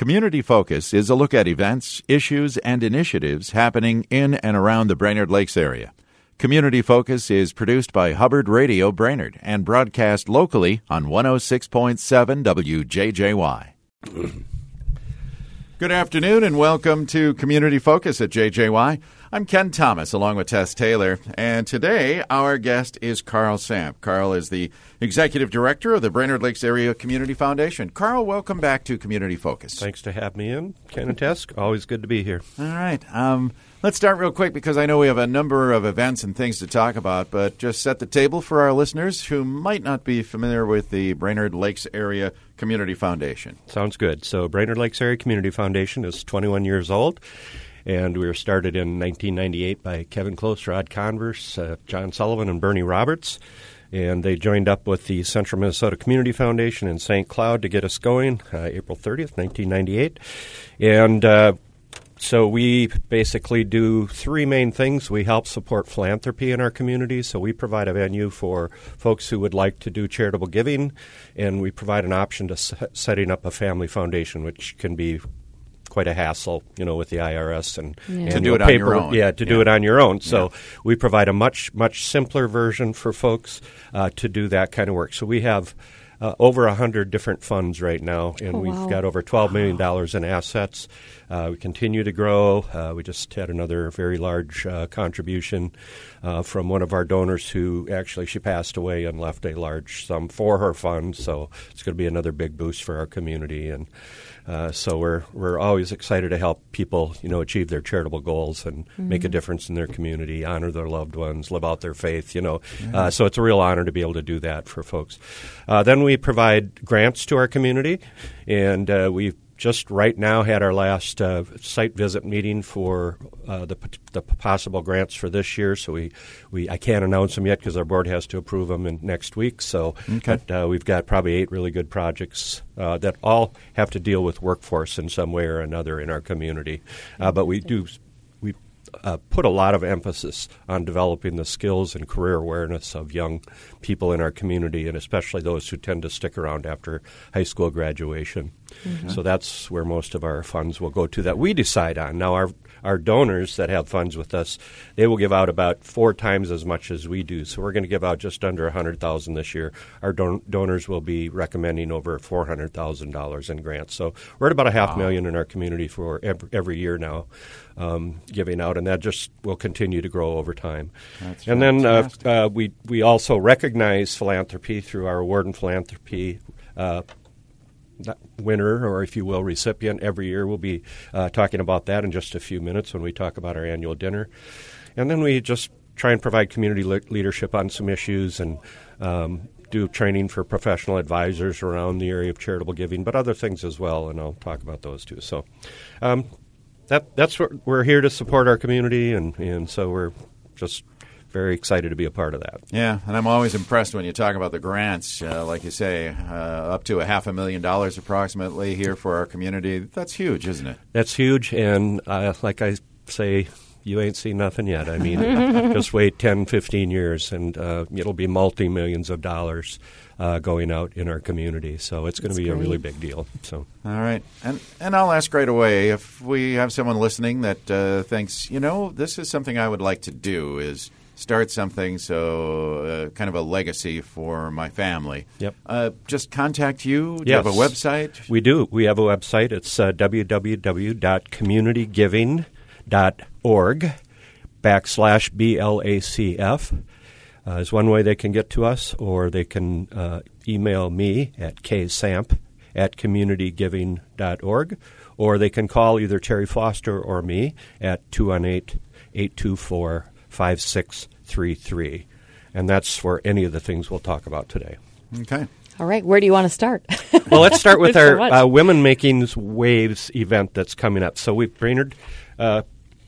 Community Focus is a look at events, issues, and initiatives happening in and around the Brainerd Lakes area. Community Focus is produced by Hubbard Radio Brainerd and broadcast locally on 106.7 WJJY. Good afternoon and welcome to Community Focus at JJY. I'm Ken Thomas along with Tess Taylor, and today our guest is Karl Samp. Karl is the Executive Director of the Brainerd Lakes Area Community Foundation. Karl, welcome back to Community Focus. Thanks to have me in, Ken and Tess. Always good to be here. All right. Um, let's start real quick because I know we have a number of events and things to talk about, but just set the table for our listeners who might not be familiar with the Brainerd Lakes Area Community Foundation. Sounds good. So, Brainerd Lakes Area Community Foundation is 21 years old and we were started in 1998 by Kevin Close, Rod Converse, uh, John Sullivan, and Bernie Roberts. And they joined up with the Central Minnesota Community Foundation in St. Cloud to get us going uh, April 30th, 1998. And uh, so we basically do three main things. We help support philanthropy in our community. So we provide a venue for folks who would like to do charitable giving, and we provide an option to setting up a family foundation, which can be quite a hassle, you know, with the IRS and, yeah. and to do it paper, on your own. Yeah, to yeah. do it on your own. So yeah. we provide a much much simpler version for folks uh, to do that kind of work. So we have. Uh, over a hundred different funds right now, and oh, we've wow. got over twelve million dollars in assets. Uh, we continue to grow. Uh, we just had another very large uh, contribution uh, from one of our donors who actually she passed away and left a large sum for her fund. So it's going to be another big boost for our community and. Uh, so we're we're always excited to help people, you know, achieve their charitable goals and mm-hmm. make a difference in their community, honor their loved ones, live out their faith. You know, yeah. uh, so it's a real honor to be able to do that for folks. Uh, then we provide grants to our community, and uh, we just right now had our last uh, site visit meeting for uh, the, the possible grants for this year. So we, we I can't announce them yet because our board has to approve them in next week. So okay. but, uh, we've got probably eight really good projects uh, that all have to deal with workforce in some way or another in our community. Uh, but we do uh, put a lot of emphasis on developing the skills and career awareness of young people in our community, and especially those who tend to stick around after high school graduation. Mm-hmm. So that's where most of our funds will go to that we decide on. Now, our our donors that have funds with us, they will give out about four times as much as we do. So we're going to give out just under a hundred thousand this year. Our don- donors will be recommending over four hundred thousand dollars in grants. So we're at about a half wow. million in our community for every, every year now, um, giving out, and that just will continue to grow over time. That's and then uh, uh, we we also recognize philanthropy through our award in philanthropy. Uh, winner, or if you will, recipient every year. We'll be uh, talking about that in just a few minutes when we talk about our annual dinner. And then we just try and provide community le- leadership on some issues and um, do training for professional advisors around the area of charitable giving, but other things as well, and I'll talk about those too. So um, that that's what we're here to support our community, and, and so we're just very excited to be a part of that. Yeah, and I'm always impressed when you talk about the grants, uh, like you say, uh, up to a half a million dollars approximately here for our community. That's huge, isn't it? That's huge, and uh, like I say, you ain't seen nothing yet. I mean, just wait 10, 15 years, and uh, it'll be multi millions of dollars uh, going out in our community. So it's going to be great. a really big deal. So all right, and and I'll ask right away if we have someone listening that uh, thinks, you know, this is something I would like to do. Is start something, so uh, kind of a legacy for my family. Yep. Uh, just contact you. Do yes. you have a website? We do. We have a website. It's uh, www.communitygiving.org backslash BLACF. Uh, is one way they can get to us, or they can uh, email me at ksamp at communitygiving.org, or they can call either Terry Foster or me at 218 824 5633. And that's for any of the things we'll talk about today. Okay. All right. Where do you want to start? well, let's start with our so uh, Women Making Waves event that's coming up. So we've Brainerd uh,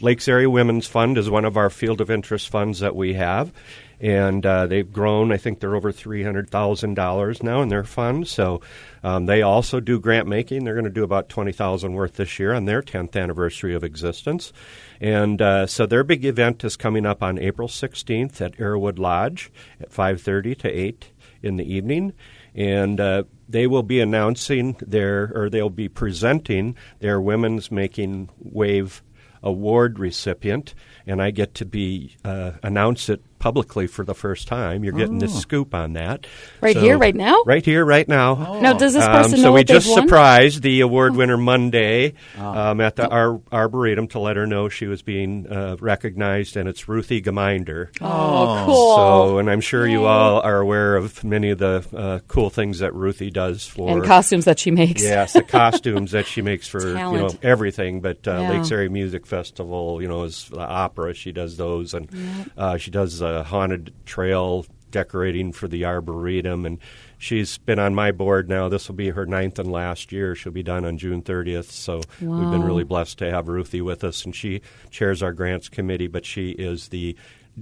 Lakes Area Women's Fund is one of our field of interest funds that we have and uh, they've grown. I think they're over three hundred thousand dollars now in their fund. So um, they also do grant making. They're going to do about twenty thousand worth this year on their tenth anniversary of existence, and uh, so their big event is coming up on April sixteenth at Arrowwood Lodge at five thirty to eight in the evening, and uh, they will be announcing their, or they'll be presenting their Women's Making Wave Award recipient, and I get to be uh, announce it publicly for the first time. You're getting the scoop on that. Right So- here, right now? Right here, right now. Now, does this Um, person so know we just surprised the award winner Monday um, at the Ar- Arboretum to let her know she was being uh, recognized, and it's Ruthie Geminder. Oh, cool. So, and I'm sure you all are aware of many of the uh, cool things that Ruthie does for and costumes that she makes. Yes, the costumes that she makes for you know everything. But uh, Yeah. Lakes Area Music Festival, you know, is the opera. She does those, and uh, she does the haunted trail decorating for the arboretum, and she's been on my board now. This will be her ninth and last year. She'll be done on June 30th. So we've been really blessed to have Ruthie with us, and she chairs our grants committee. But she is the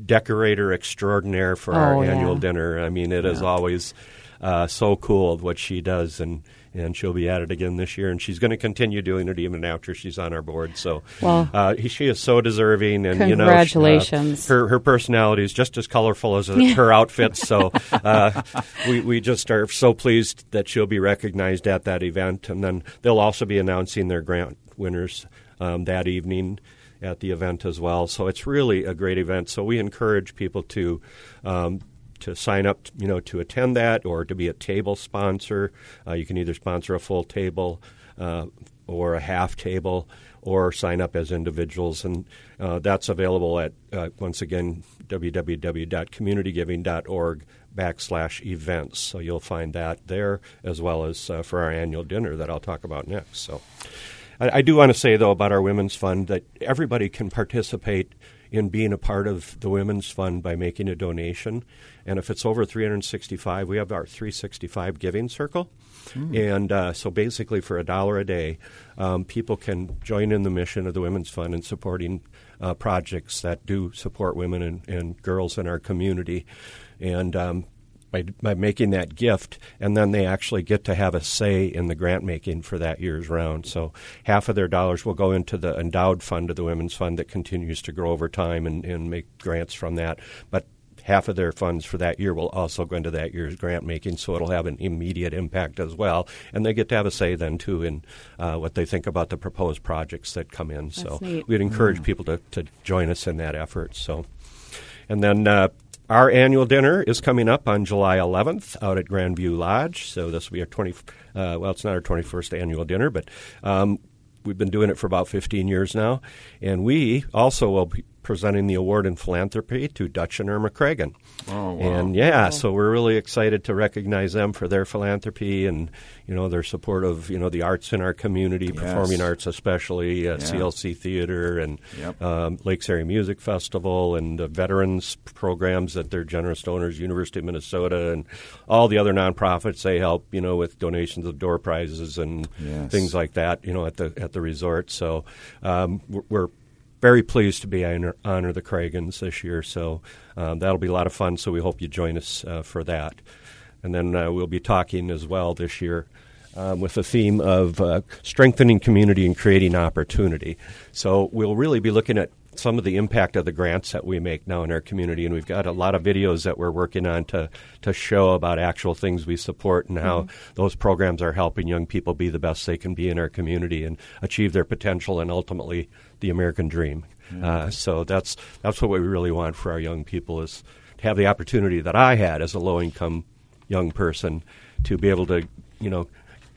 decorator extraordinaire for Oh, our yeah. annual dinner. I mean, it is always uh, so cool what she does, and and she'll be at it again this year, and she's going to continue doing it even after she's on our board. So, Wow. uh, she is so deserving, and you know, Congratulations. uh, her her personality is just as colorful as her outfits. So, uh, we we just are so pleased that she'll be recognized at that event, and then they'll also be announcing their grant winners um, that evening at the event as well. So it's really a great event. So we encourage people to um, to sign up, you know, to attend that or to be a table sponsor. Uh, you can either sponsor a full table uh, or a half table, or sign up as individuals, and uh, that's available at uh, once again www.communitygiving.org backslash events. So you'll find that there as well as uh, for our annual dinner that I'll talk about next. So. I, I do want to say, though, about our Women's Fund that everybody can participate in being a part of the Women's Fund by making a donation. And if it's over 365, we have our 365 Giving Circle. And uh, so basically, for a dollar a day, um, people can join in the mission of the Women's Fund in supporting uh, projects that do support women and, and girls in our community. And um, by, by making that gift, and then they actually get to have a say in the grant making for that year's round. So half of their dollars will go into the endowed fund of the Women's Fund that continues to grow over time and, and make grants from that. But half of their funds for that year will also go into that year's grant making, so it'll have an immediate impact as well. And they get to have a say then too in uh, what they think about the proposed projects that come in. so neat. we'd encourage people to, to join us in that effort. So. And then uh, our annual dinner is coming up on July 11th out at Grandview Lodge. So this will be our 20. Uh, well, it's not our 21st annual dinner, but um, we've been doing it for about 15 years now. And we also will be presenting the award in philanthropy to Dutch and Irma Cragun. Oh, wow. And yeah, so we're really excited to recognize them for their philanthropy and you know their support of you know the arts in our community, performing arts especially, uh, CLC Theater and Yep. um, Lakes Area Music Festival and the veterans programs that they're generous donors, University of Minnesota and all the other nonprofits they help you know with donations of door prizes and Yes. things like that you know at the at the resort. So um, we're very pleased to be honor, honor the Craguns this year. So um, that'll be a lot of fun. So we hope you join us uh, for that. And then uh, we'll be talking as well this year um, with the theme of uh, strengthening community and creating opportunity. So we'll really be looking at some of the impact of the grants that we make now in our community, and we've got a lot of videos that we're working on to to show about actual things we support and how those programs are helping young people be the best they can be in our community and achieve their potential and ultimately the American dream. Uh, so that's that's what we really want for our young people is to have the opportunity that I had as a low income young person to be able to you know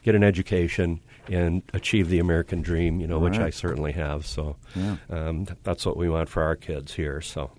get an education and achieve the American dream, you know, which I certainly have. So um, that's what we want for our kids here. So.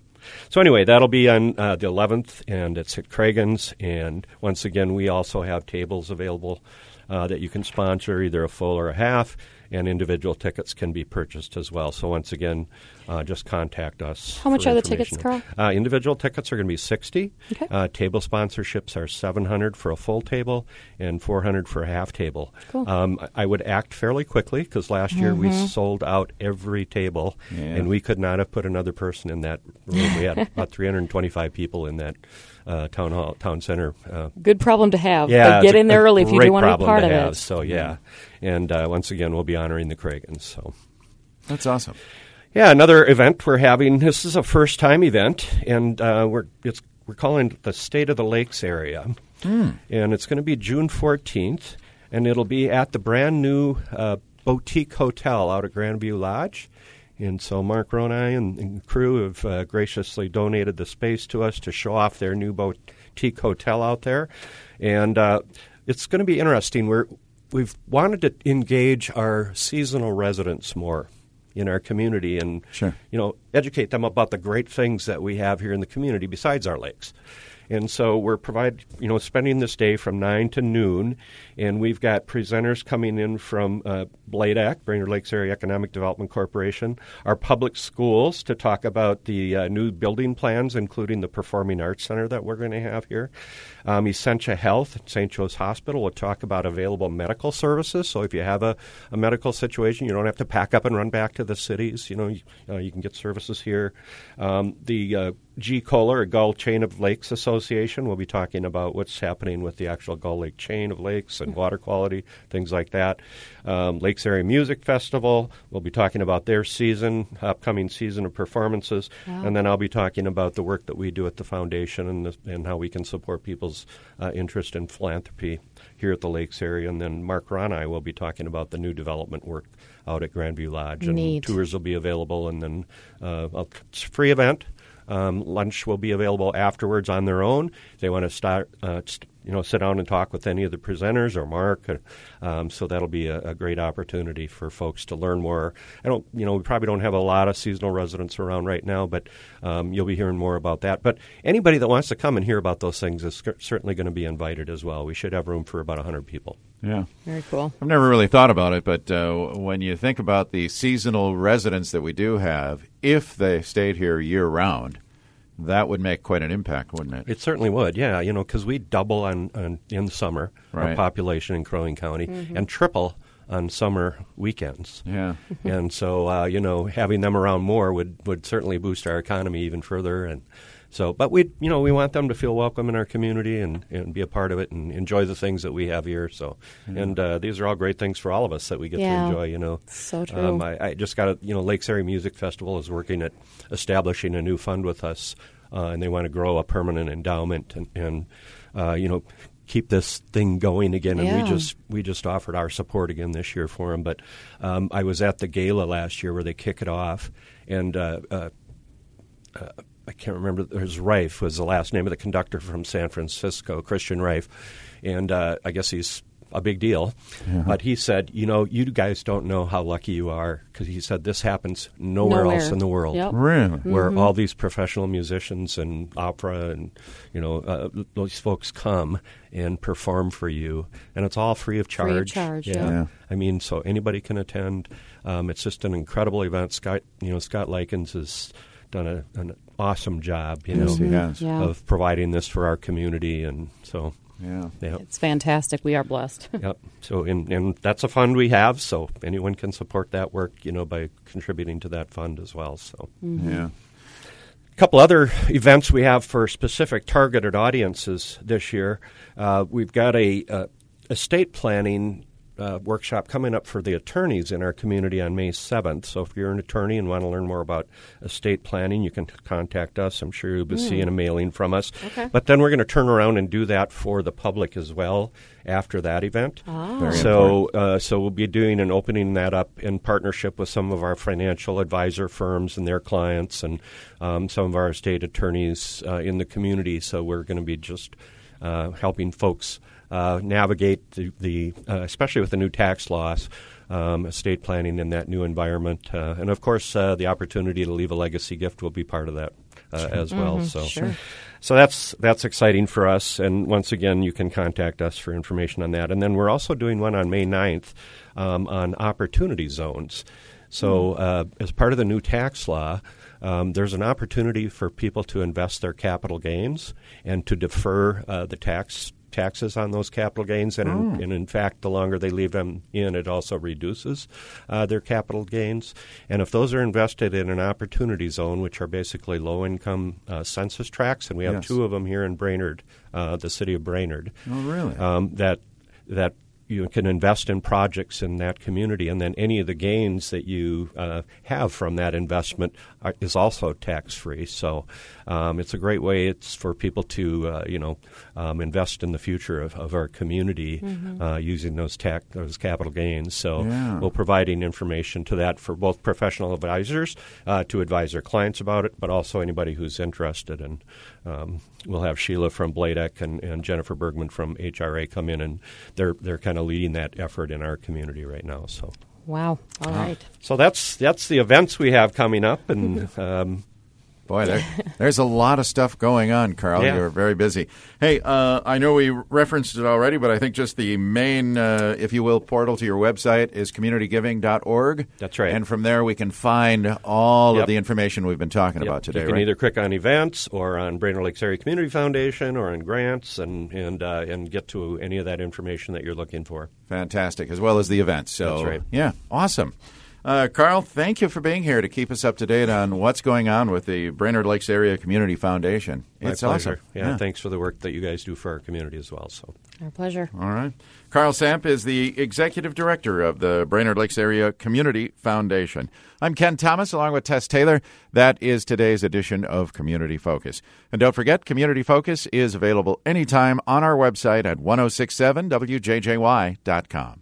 So anyway, that'll be on uh, the 11th, and it's at Cragun's. And once again, we also have tables available uh, that you can sponsor, either a full or a half, and individual tickets can be purchased as well. So once again, uh, just contact us. How much are the tickets, information. Uh, individual tickets are going to be 60. Okay. Uh, table sponsorships are 700 for a full table and 400 for a half table. Cool. Um, I- I would act fairly quickly because last year we sold out every table, Yeah. and we could not have put another person in that room. we had about 325 people in that uh, town hall, town center. Uh, Good problem to have. yeah, but get in there early if you do want to be part to of have. it. So yeah, and uh, once again, we'll be honoring the Craguns. So. That's awesome. Yeah, another event we're having. This is a first time event, and uh, we're it's we're calling it the State of the Lakes area. and it's going to be June 14th, and it'll be at the brand new uh, boutique hotel out at Grandview Lodge. And so Mark Ronnei and, and crew have uh, graciously donated the space to us to show off their new boutique hotel out there, and uh, it's going to be interesting. We're we've wanted to engage our seasonal residents more in our community and Sure. you know educate them about the great things that we have here in the community besides our lakes. And so we're provide you know spending this day from nine to noon, and we've got presenters coming in from uh, BLAEDC, Brainerd Lakes Area Economic Development Corporation, our public schools to talk about the uh, new building plans, including the Performing Arts Center that we're going to have here. Um, Essentia Health St. Joe's Hospital will talk about available medical services. So if you have a, a medical situation, you don't have to pack up and run back to the cities. You know, you, uh, you can get services here. Um, the uh, GCOLA, a Gull Chain of Lakes Association, will be talking about what's happening with the actual Gull Lake chain of lakes and water quality, things like that. Um, Lakes Area Music Festival, we'll be talking about their season, upcoming season of performances, and then I'll be talking about the work that we do at the foundation and, the, and how we can support people's uh, interest in philanthropy here at the Lakes area. And then Mark Ronnei will be talking about the new development work out at Grandview Lodge. And Neat. tours will be available, and then uh, a- it's a free event. Um, lunch will be available afterwards on their own. If they want to start, uh, st- you know, sit down and talk with any of the presenters or Mark. uh, Um, so that'll be a, a great opportunity for folks to learn more. I don't, you know, we probably don't have a lot of seasonal residents around right now, but um, you'll be hearing more about that. But anybody that wants to come and hear about those things is cer- certainly going to be invited as well. We should have room for about 100 people. Yeah. Very cool. I've never really thought about it, but uh, when you think about the seasonal residents that we do have, if they stayed here year round, that would make quite an impact, wouldn't it? It certainly would, yeah. You know, because we double on, on in the summer our population in Crow Wing County and triple on summer weekends. Yeah. and so uh, you know, having them around more would would certainly boost our economy even further. And so, but we you know we want them to feel welcome in our community and, and be a part of it and enjoy the things that we have here. So, and uh, these are all great things for all of us that we get Yeah. to enjoy. You know, So true. Um, I, I just got a you know Lakes Area Music Festival is working at establishing a new fund with us, uh, and they want to grow a permanent endowment and, and uh, you know keep this thing going again. And Yeah. we just we just offered our support again this year for them. But um, I was at the gala last year where they kick it off, and uh, uh, uh, I can't remember. his Reif was the last name of the conductor from San Francisco, Christian Reif, and uh, I guess he's a big deal. But he said, you know, you guys don't know how lucky you are because he said this happens nowhere, else in the world Yep. Really? where all these professional musicians and opera and you know uh, those folks come and perform for you, and it's all free of charge. Free of charge, yeah. yeah. Yeah. I mean, so anybody can attend. Um, it's just an incredible event. Scott, you know, Scott Likens has done a, an awesome job. You Yes, know, he has. Yeah. of providing this for our community, and so Yeah. yeah. It's fantastic. We are blessed. Yep. So, and, and that's a fund we have. So, anyone can support that work, you know, by contributing to that fund as well. So, Yeah. A couple other events we have for specific targeted audiences this year. Uh, we've got a uh, estate planning uh, workshop coming up for the attorneys in our community on May 7th. So if you're an attorney and want to learn more about estate planning, you can contact us. I'm sure you'll be seeing a mailing from us. Okay. But then we're going to turn around and do that for the public as well after that event. Very So, uh, so we'll be doing and opening that up in partnership with some of our financial advisor firms and their clients, and um, some of our estate attorneys uh, in the community. So we're going to be just uh, helping folks uh, navigate the, the uh, especially with the new tax laws. Um, estate planning in that new environment, uh, and of course, uh, the opportunity to leave a legacy gift will be part of that uh, as well. So, sure. so that's that's exciting for us. And once again, you can contact us for information on that. And then we're also doing one on May 9th um, on opportunity zones. So uh, as part of the new tax law, um, there's an opportunity for people to invest their capital gains and to defer uh, the tax taxes on those capital gains, and, in, and in fact, the longer they leave them in, it also reduces uh, their capital gains. And if those are invested in an opportunity zone, which are basically low income uh, census tracts, and we have Yes. two of them here in Brainerd, uh, the city of Brainerd, Oh, really? um, that that you can invest in projects in that community, and then any of the gains that you uh, have from that investment are, is also tax free. So um, it's a great way. It's for people to uh, you know um, invest in the future of, of our community mm-hmm. uh, using those tax those capital gains. So yeah. we're providing information to that for both professional advisors uh, to advise their clients about it, but also anybody who's interested. And um, we'll have Sheila from BLAEDC and, and Jennifer Bergman from HRA come in, and they're they're kind of leading that effort in our community right now. So. Wow! All right. So that's that's the events we have coming up, and um, Boy, there, there's a lot of stuff going on, Karl. Yeah. You're very busy. Hey, uh, I know we referenced it already, but I think just the main, uh, if you will, portal to your website is communitygiving.org. That's right. And from there, we can find all yep. of the information we've been talking yep. about today. You can right? either click on events or on Brainerd Lakes Area Community Foundation or on grants and and uh, and get to any of that information that you're looking for. Fantastic, as well as the events. So, That's right. Yeah, awesome. Uh, Karl, thank you for being here to keep us up to date on what's going on with the Brainerd Lakes Area Community Foundation. My it's pleasure. awesome. Yeah, yeah, thanks for the work that you guys do for our community as well. So, our pleasure. All right. Karl Samp is the executive director of the Brainerd Lakes Area Community Foundation. I'm Ken Thomas, along with Tess Taylor. That is today's edition of Community Focus. And don't forget, Community Focus is available anytime on our website at 1067wjjy.com.